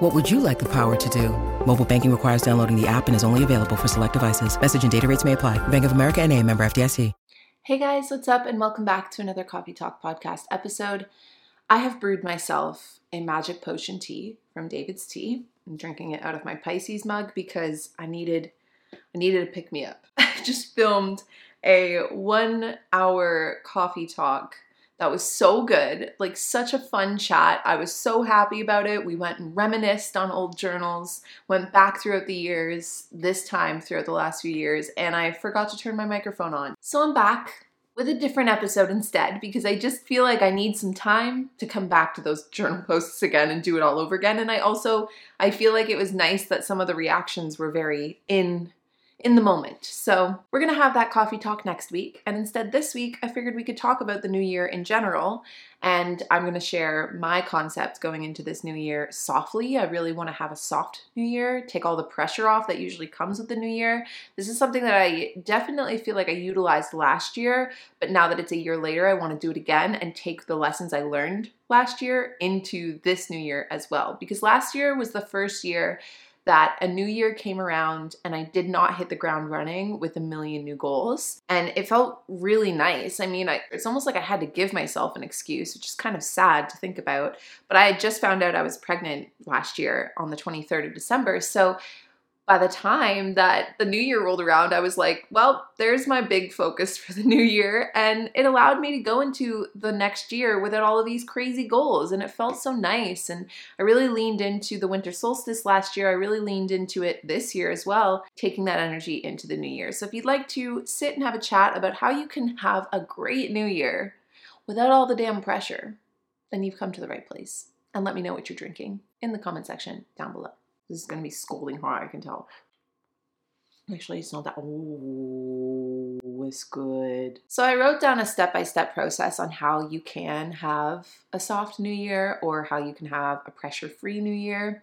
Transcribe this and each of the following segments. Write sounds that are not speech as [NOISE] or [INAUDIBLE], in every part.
What would you like the power to do? Mobile banking requires downloading the app and is only available for select devices. Message and data rates may apply. Bank of America and a member FDIC. Hey guys, what's up? And welcome back to another Coffee Talk podcast episode. I have brewed myself a magic potion tea from David's Tea. I'm drinking it out of my Pisces mug because I needed I needed to pick me up. [LAUGHS] I just filmed a one hour coffee talk that was so good, like such a fun chat. I was so happy about it. We went and reminisced on old journals, went back throughout the years, this time throughout the last few years, and I forgot to turn my microphone on. So I'm back with a different episode instead because I just feel like I need some time to come back to those journal posts again and do it all over again. And I also I feel like it was nice that some of the reactions were very in in the moment. So, we're to have that coffee talk next week. And instead, this week, I figured we could talk about the new year in general. And I'm to share my concept going into this new year softly. I really want to have a soft new year, take all the pressure off that usually comes with the new year. This is something that I definitely feel like I utilized last year, but now that it's a year later, I want to do it again and take the lessons I learned last year into this new year as well. Because last year was the first year that a new year came around and I did not hit the ground running with a million new goals. And it felt really nice. I mean, I, it's almost like I had to give myself an excuse, which is kind of sad to think about. But I had just found out I was pregnant last year on the 23rd of December. So by the time that the new year rolled around, I was like, well, there's my big focus [LAUGHS] for the new year. And it allowed me to go into the next year without all of these crazy goals. And it felt so nice. And I really leaned into the winter solstice last year. I really leaned into it this year as well, taking that energy into the new year. So if you'd like to sit and have a chat about how you can have a great new year without all the damn pressure, then you've come to the right place. And let me know what you're drinking in the comment section down below. This is going to be scolding hot, I can tell. Actually, it's not that. Oh, it's good. So, I wrote down a step by step process on how you can have a soft new year or how you can have a pressure free new year.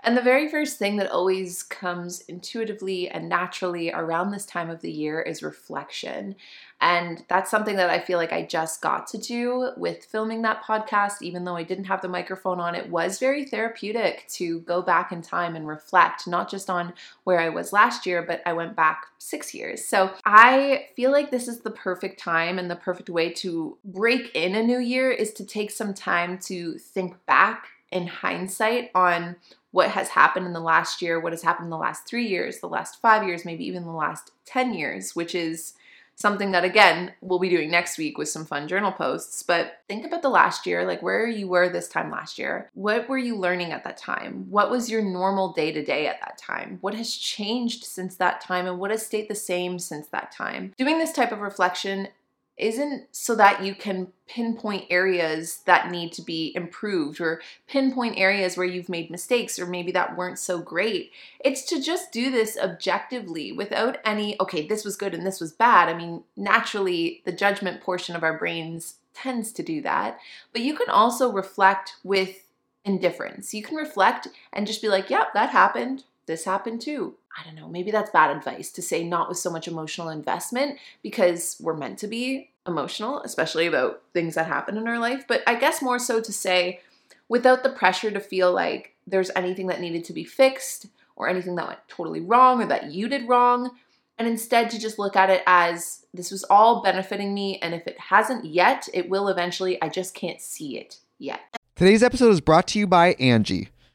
And the very first thing that always comes intuitively and naturally around this time of the year is reflection. And that's something that I feel like I just got to do with filming that podcast, even though I didn't have the microphone on. It was very therapeutic to go back in time and reflect, not just on where I was last year, but I went back six years. So I feel like this is the perfect time and the perfect way to break in a new year is to take some time to think back in hindsight on what has happened in the last year, what has happened in the last three years, the last five years, maybe even the last 10 years, which is something that again we'll be doing next week with some fun journal posts. But think about the last year like where you were this time last year. What were you learning at that time? What was your normal day to day at that time? What has changed since that time and what has stayed the same since that time? Doing this type of reflection isn't so that you can pinpoint areas that need to be improved or pinpoint areas where you've made mistakes or maybe that weren't so great. It's to just do this objectively without any, okay, this was good and this was bad. I mean, naturally, the judgment portion of our brains tends to do that. But you can also reflect with indifference. You can reflect and just be like, yep, yeah, that happened. This happened too. I don't know, maybe that's bad advice to say not with so much emotional investment because we're meant to be emotional, especially about things that happen in our life. But I guess more so to say without the pressure to feel like there's anything that needed to be fixed or anything that went totally wrong or that you did wrong. And instead to just look at it as this was all benefiting me. And if it hasn't yet, it will eventually. I just can't see it yet. Today's episode is brought to you by Angi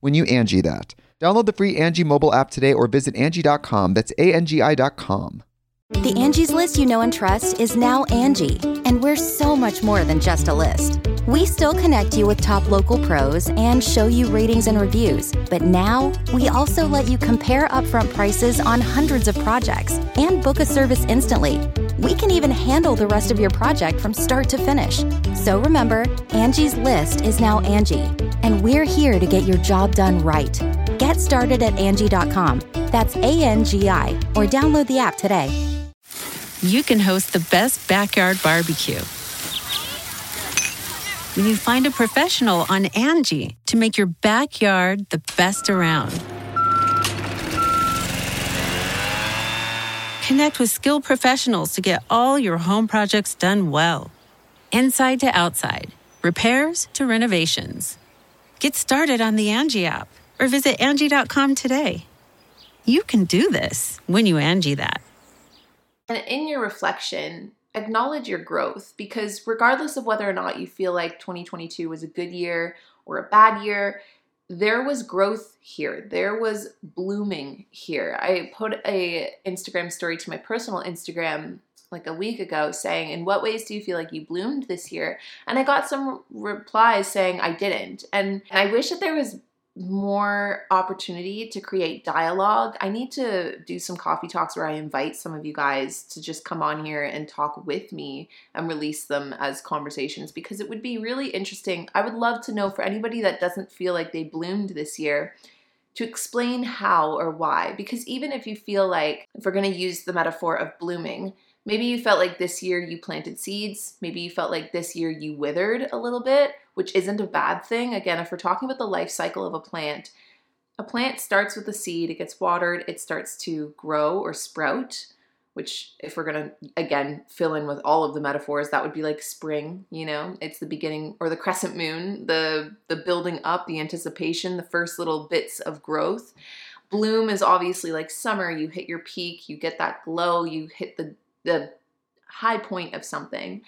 when you Angi that. Download the free Angi mobile app today or visit Angi.com. That's A-N-G-I dot com. The Angie's list you know and trust is now Angi, and we're so much more than just a list. We still connect you with top local pros and show you ratings and reviews, but now we also let you compare upfront prices on hundreds of projects and book a service instantly. We can even handle the rest of your project from start to finish. So remember, Angie's list is now Angi, and we're here to get your job done right. Get started at Angi.com. That's A N G I, or download the app today. You can host the best backyard barbecue when you find a professional on Angi to make your backyard the best around. Connect with skilled professionals to get all your home projects done well. Inside to outside, repairs to renovations. Get started on the Angi app or visit Angi.com today. You can do this when you Angi that. And in your reflection, acknowledge your growth because regardless of whether or not you feel like 2022 was a good year or a bad year, there was growth here. There was blooming here. I put a Instagram story to my personal Instagram like a week ago saying, In what ways do you feel like you bloomed this year? And I got some replies saying I didn't. And I wish that there was more opportunity to create dialogue. I need to do some coffee talks where I invite some of you guys to just come on here and talk with me and release them as conversations because it would be really interesting. I would love to know for anybody that doesn't feel like they bloomed this year to explain how or why. Because even if you feel like, if we're going to use the metaphor of blooming, Maybe you felt like this year you planted seeds. Maybe you felt like this year you withered a little bit, which isn't a bad thing. Again, if we're talking about the life cycle of a plant, a plant starts with a seed, it gets watered, it starts to grow or sprout, which, if we're gonna again fill in with all of the metaphors, that would be like spring, you know, it's the beginning, or the crescent moon, the, the building up, the anticipation, the first little bits of growth. Bloom is obviously like summer, you hit your peak, you get that glow, you hit the the high point of something.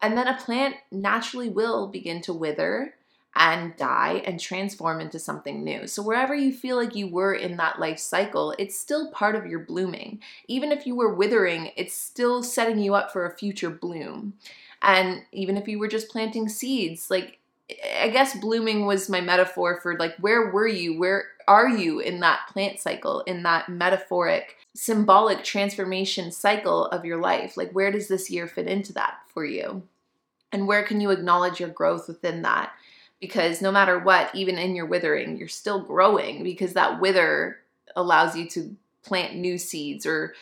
And then a plant naturally will begin to wither and die and transform into something new. So, wherever you feel like you were in that life cycle, it's still part of your blooming. Even if you were withering, it's still setting you up for a future bloom. And even if you were just planting seeds, like I guess blooming was my metaphor for like where were you? Where are you in that plant cycle, in that metaphoric, symbolic transformation cycle of your life? Like where does this year fit into that for you? And where can you acknowledge your growth within that? because no matter what, even in your withering, you're still growing because that wither allows you to plant new seeds or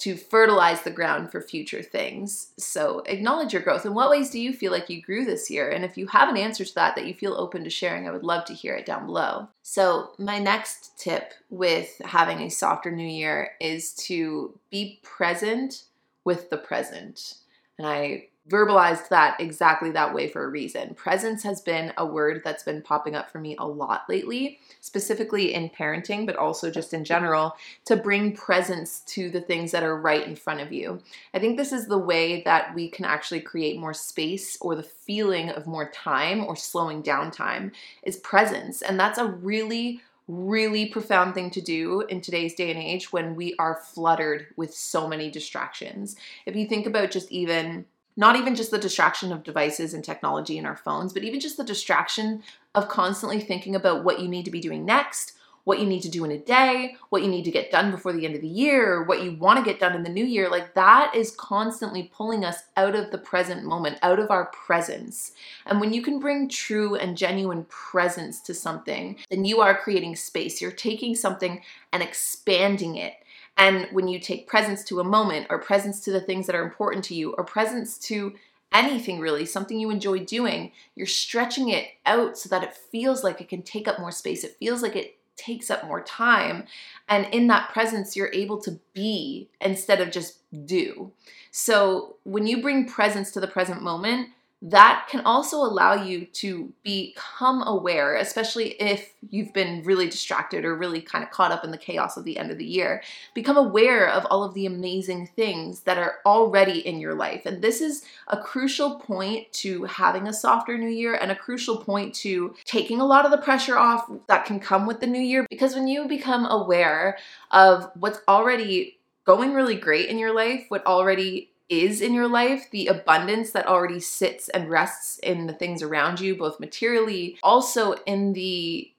to fertilize the ground for future things. So acknowledge your growth. In what ways do you feel like you grew this year? And if you have an answer to that that you feel open to sharing, I would love to hear it down below. So, my next tip with having a softer new year is to be present with the present. And I verbalized that exactly that way for a reason. Presence has been a word that's been popping up for me a lot lately, specifically in parenting, but also just in general, to bring presence to the things that are right in front of you. I think this is the way that we can actually create more space or the feeling of more time or slowing down time is presence. And that's a really really profound thing to do in today's day and age when we are fluttered with so many distractions. If you think about just even not even just the distraction of devices and technology in our phones, but even just the distraction of constantly thinking about what you need to be doing next, what you need to do in a day, what you need to get done before the end of the year, what you want to get done in the new year. Like that is constantly pulling us out of the present moment, out of our presence. And when you can bring true and genuine presence to something, then you are creating space. You're taking something and expanding it and when you take presence to a moment or presence to the things that are important to you or presence to anything really, something you enjoy doing, you're stretching it out so that it feels like it can take up more space. It feels like it takes up more time. And in that presence, you're able to be instead of just do. So when you bring presence to the present moment, that can also allow you to become aware, especially if you've been really distracted or really kind of caught up in the chaos of the end of the year. Become aware of all of the amazing things that are already in your life. And this is a crucial point to having a softer new year and a crucial point to taking a lot of the pressure off that can come with the new year. Because when you become aware of what's already going really great in your life, what already is in your life, the abundance that already sits and rests in the things around you, both materially, also in the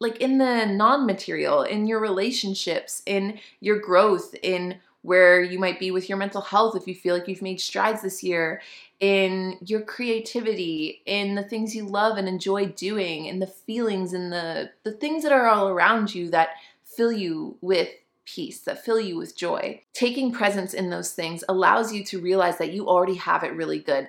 like in the non-material, in your relationships, in your growth, in where you might be with your mental health if you feel like you've made strides this year, in your creativity, in the things you love and enjoy doing, in the feelings and the the things that are all around you that fill you with peace, that fill you with joy. Taking presence in those things allows you to realize that you already have it really good.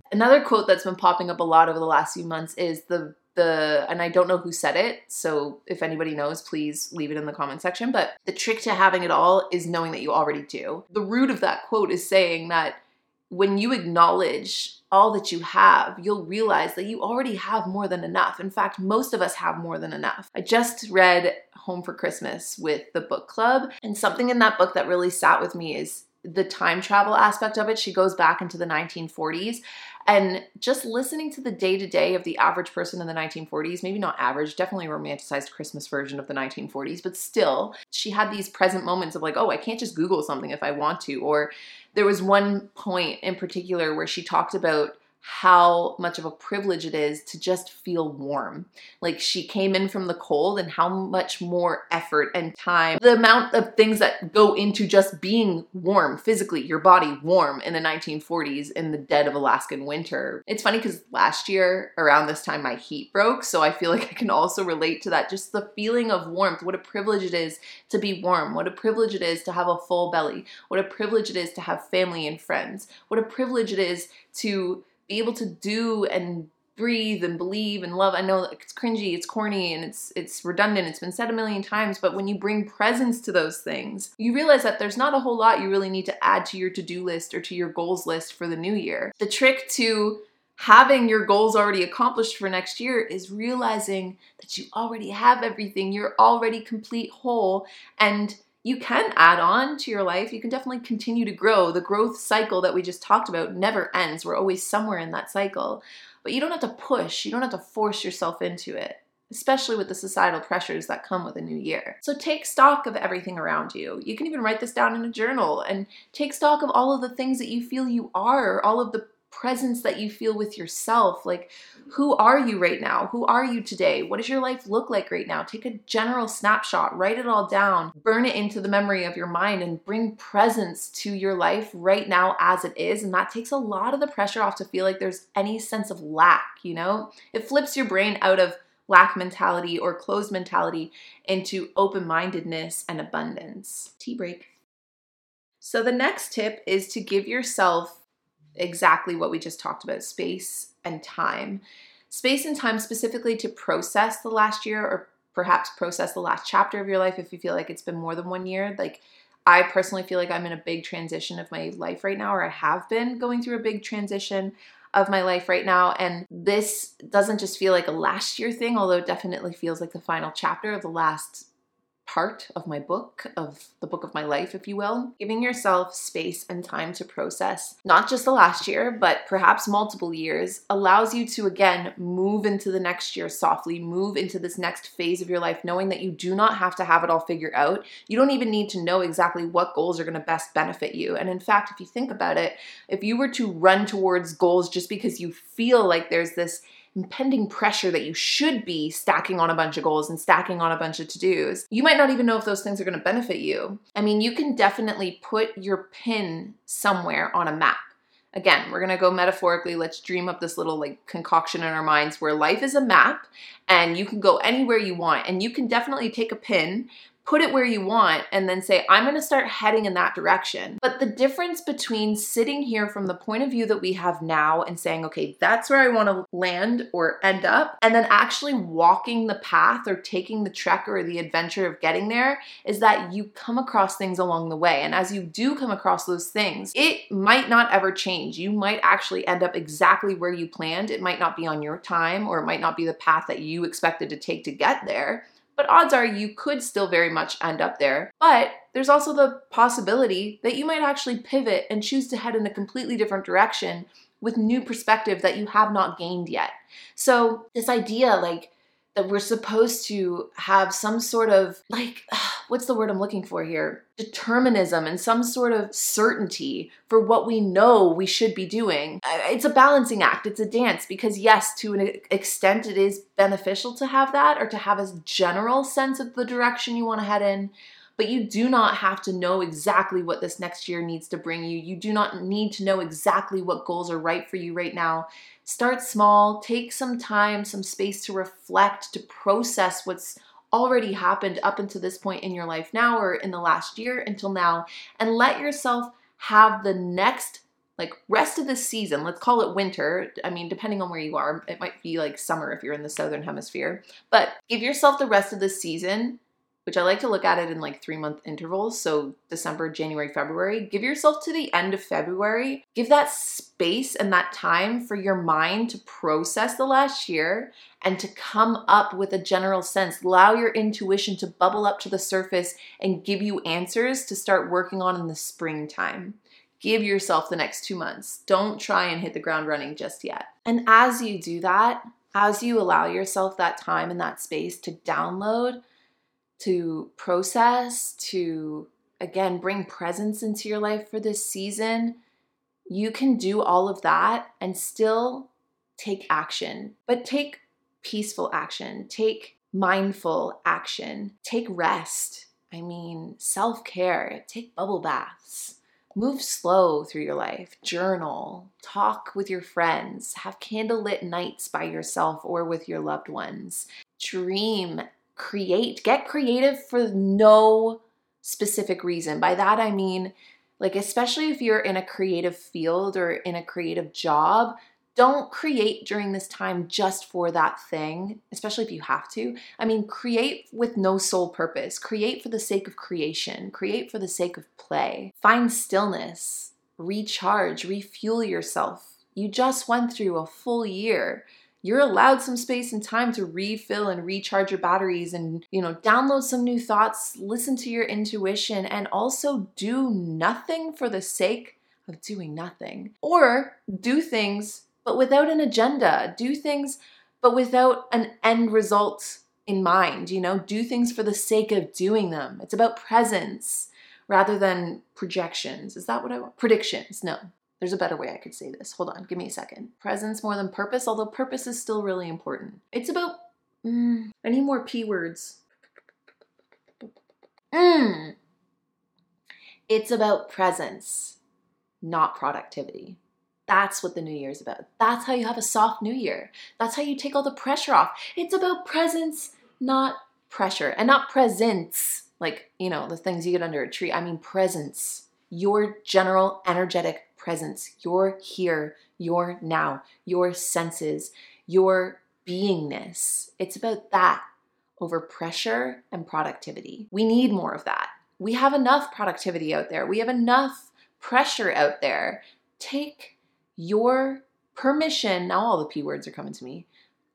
Another quote that's been popping up a lot over the last few months is the the and I don't know who said it, so if anybody knows, please leave it in the comment section. But the trick to having it all is knowing that you already do. The root of that quote is saying that when you acknowledge all that you have, you'll realize that you already have more than enough. In fact, most of us have more than enough. I just read Home for Christmas with the book club, and something in that book that really sat with me is the time travel aspect of it. She goes back into the 1940s. And just listening to the day to day of the average person in the 1940s, maybe not average, definitely romanticized Christmas version of the 1940s, but still, she had these present moments of like, oh, I can't just Google something if I want to, or there was one point in particular where she talked about how much of a privilege it is to just feel warm. Like she came in from the cold and how much more effort and time, the amount of things that go into just being warm physically, your body warm in the 1940s in the dead of Alaskan winter. It's funny because last year around this time my heat broke, so I feel [LAUGHS] like I can also relate to that. Just the feeling of warmth, what a privilege it is to be warm, what a privilege it is to have a full belly, what a privilege it is to have family and friends, what a privilege it is to be able to do and breathe and believe and love. I know it's cringy, it's corny, and it's it's redundant. It's been said a million times, but when you bring presence to those things, you realize that there's not a whole lot you really need to add to your to-do list or to your goals list for the new year. The trick to having your goals already accomplished for next year is realizing that you already have everything. You're already complete whole and you can add on to your life. You can definitely continue to grow. The growth cycle that we just talked about never ends. We're always somewhere in that cycle. But you don't have to push, you don't have to force yourself into it, especially with the societal pressures that come with a new year. So take stock of everything around you. You can even write this down in a journal and take stock of all of the things that you feel you are, all of the presence that you feel with yourself. Like, who are you right now? Who are you today? What does your life look like right now? Take a general snapshot, write it all down, burn it into the memory of your mind, and bring presence to your life right now as it is. And that takes a lot of the pressure off to feel like there's any sense of lack, you know? It flips your brain out of lack mentality or closed mentality into open mindedness and abundance. Tea break. So, the next tip is to give yourself exactly what we just talked about space and time. Space and time specifically to process the last year or perhaps process the last chapter of your life if you feel like it's been more than one year. Like, I personally feel like I'm in a big transition of my life right now, or I have been going through a big transition of my life right now. And this doesn't just feel like a last year thing, although it definitely feels like the final chapter of the last part of my book, of the book of my life, if you will. Giving yourself space and time to process not just the last year, but perhaps multiple years allows you to again move into the next year softly, move into this next phase of your life, knowing that you do not have to have it all figured out. You don't even need to know exactly what goals are going to best benefit you. And in fact, if you think about it, if you were to run towards goals just because you feel like there's this impending pressure that you should be stacking on a bunch of goals and stacking on a bunch of to dos, you might not even know if those things are going to benefit you. I mean, you can definitely put your pin somewhere on a map. Again, we're going to go metaphorically. Let's dream up this little like concoction in our minds where life is a map and you can go anywhere you want. And you can definitely take a pin, put it where you want and then say, I'm going to start heading in that direction. But the difference between sitting here from the point of view that we have now and saying, okay, that's where I want to land or end up, and then actually walking the path or taking the trek or the adventure of getting there is that you come across things along the way. And as you do come across those things, it might not ever change. You might actually end up exactly where you planned. It might not be on your time or it might not be the path that you expected to take to get there but odds are you could still very much end up there. But there's also the possibility that you might actually pivot and choose to head in a completely different direction with new perspective that you have not gained yet. So, this idea, like, that we're supposed to have some sort of like [SIGHS] what's the word I'm looking for here? Determinism and some sort of certainty for what we know we should be doing. It's a balancing act, it's a dance because, yes, to an extent, it is beneficial to have that or to have a general sense of the direction you want to head in. But you do not have to know exactly what this next year needs to bring you. You do not need to know exactly what goals are right for you right now. Start small, take some time, some space to reflect, to process what's already happened up until this point in your life now or in the last year until now, and let yourself have the next like rest of the season let's call it winter i mean depending on where you are it might be like summer if you're in the southern hemisphere but give yourself the rest of the season which I like to look at it in like three month intervals. So December, January, February. Give yourself to the end of February. Give that space and that time for your mind to process the last year and to come up with a general sense. Allow your intuition to bubble up to the surface and give you answers to start working on in the springtime. Give yourself the next two months. Don't try and hit the ground running just yet. And as you do that, as you allow yourself that time and that space to download, to process, to again bring presence into your life for this season, you can do all of that and still take action. But take peaceful action, take mindful action, take rest. I mean, self care, take bubble baths. Move slow through your life, journal, talk with your friends, have candlelit nights by yourself or with your loved ones, dream create, get creative for no specific reason. By that I mean, like, especially if you're in a creative field or in a creative job, don't create during this time just for that thing, especially if you have to. I mean, create with no sole purpose. Create for the sake of creation. Create for the sake of play. Find stillness. Recharge. Refuel yourself. You just went through a full year. You're allowed some space and time to refill and recharge your batteries and, you know, download some new thoughts, listen to your intuition, and also do nothing for the sake of doing nothing. Or do things but without an agenda. Do things, but without an end result in mind. You know, do things for the sake of doing them. It's about presence rather than projections. Is that what I want? Predictions. No. There's a better way I could say this. Hold on, give me a second. Presence more than purpose, although purpose is still really important. It's about. Mm, I need more P words. Mm. It's about presence, not productivity. That's what the new year is about. That's how you have a soft new year. That's how you take all the pressure off. It's about presence, not pressure, and not presence, like, you know, the things you get under a tree. I mean, presence, your general energetic presence, your here, your now, your senses, your beingness. It's about that over pressure and productivity. We need more of that. We have enough productivity out there, we have enough pressure out there. Take your permission, now all the P words are coming to me.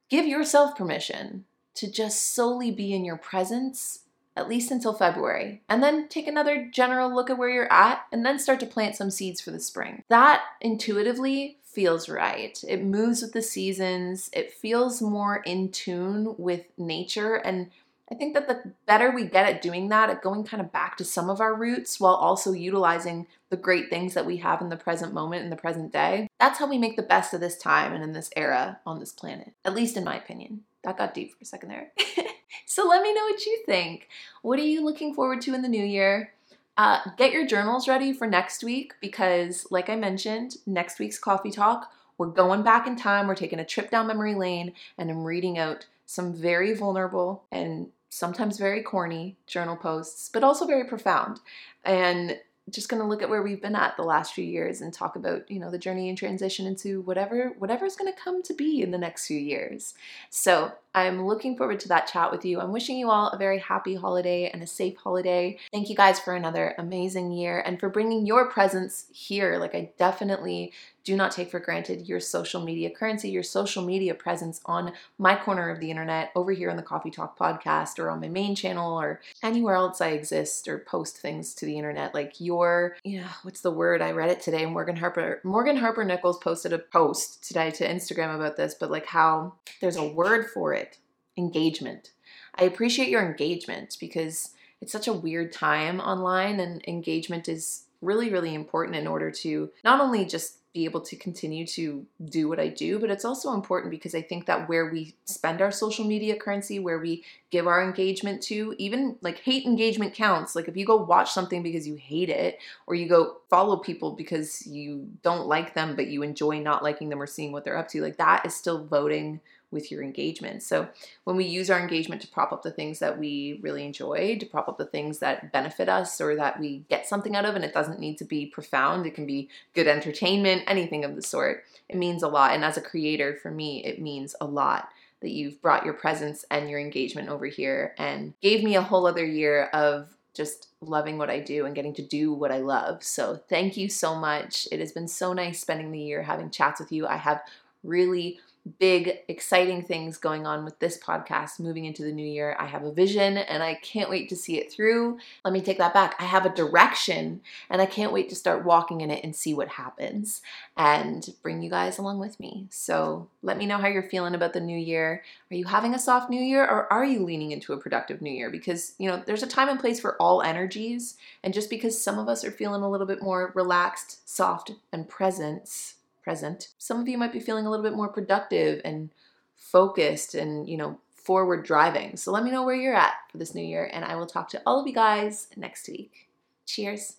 Give yourself permission to just solely be in your presence at least until February, and then take another general look at where you're at, and then start to plant some seeds for the spring. That intuitively feels right. It moves with the seasons, it feels more in tune with nature, and I think that the better we get at doing that, at going kind of back to some of our roots while also utilizing the great things that we have in the present moment, in the present day, that's how we make the best of this time and in this era on this planet, at least in my opinion. That got deep for a second there. [LAUGHS] so let me know what you think. What are you looking forward to in the new year? Uh, get your journals ready for next week because, like I mentioned, next week's coffee talk, we're going back in time. We're taking a trip down memory lane, and I'm reading out some very vulnerable and sometimes very corny journal posts, but also very profound. And just going to look at where we've been at the last few years and talk about you know the journey and transition into whatever whatever's going to come to be in the next few years. So i'm looking forward to that chat with you. I'm wishing you all a very happy holiday and a safe holiday. Thank you guys for another amazing year and for bringing your presence here. Like i definitely do not take for granted your social media currency, your social media presence on my corner of the internet, over here on the Coffee Talk podcast, or on my main channel, or anywhere else I exist or post things to the internet. Like your, yeah, what's the word? I read it today. Morgan Harper, Morgan Harper Nichols posted a post today to Instagram about this, but like how there's a word for it engagement. I appreciate your engagement because it's such a weird time online, and engagement is really, really important in order to not only just be able to continue to do what I do, but it's also important because I think that where we spend our social media currency, where we give our engagement to, even like hate engagement counts. Like if you go watch something because you hate it, or you go follow people because you don't like them, but you enjoy not liking them or seeing what they're up to, like that is still voting with your engagement. So when we use our engagement to prop up the things that we really enjoy, to prop up the things that benefit us or that we get something out of, and it doesn't need to be profound, it can be good entertainment, anything of the sort. It means a lot. And as a creator, for me, it means a lot that you've brought your presence and your engagement over here and gave me a whole other year of just loving what I do and getting to do what I love. So, thank you so much. It has been so nice spending the year having chats with you. I have really big, exciting things going on with this podcast moving into the new year. I have a vision and I can't wait to see it through. Let me take that back. I have a direction and I can't wait to start walking in it and see what happens and bring you guys along with me. So let me know how you're feeling about the new year. Are you having a soft new year or are you leaning into a productive new year? Because, you know, there's a time and place for all energies. And just because some of us are feeling a little bit more relaxed, soft, and presence, present. Some of you might be feeling a little bit more productive and focused and, you know, forward driving. So let me know where you're at for this new year, and I will talk to all of you guys next week. Cheers.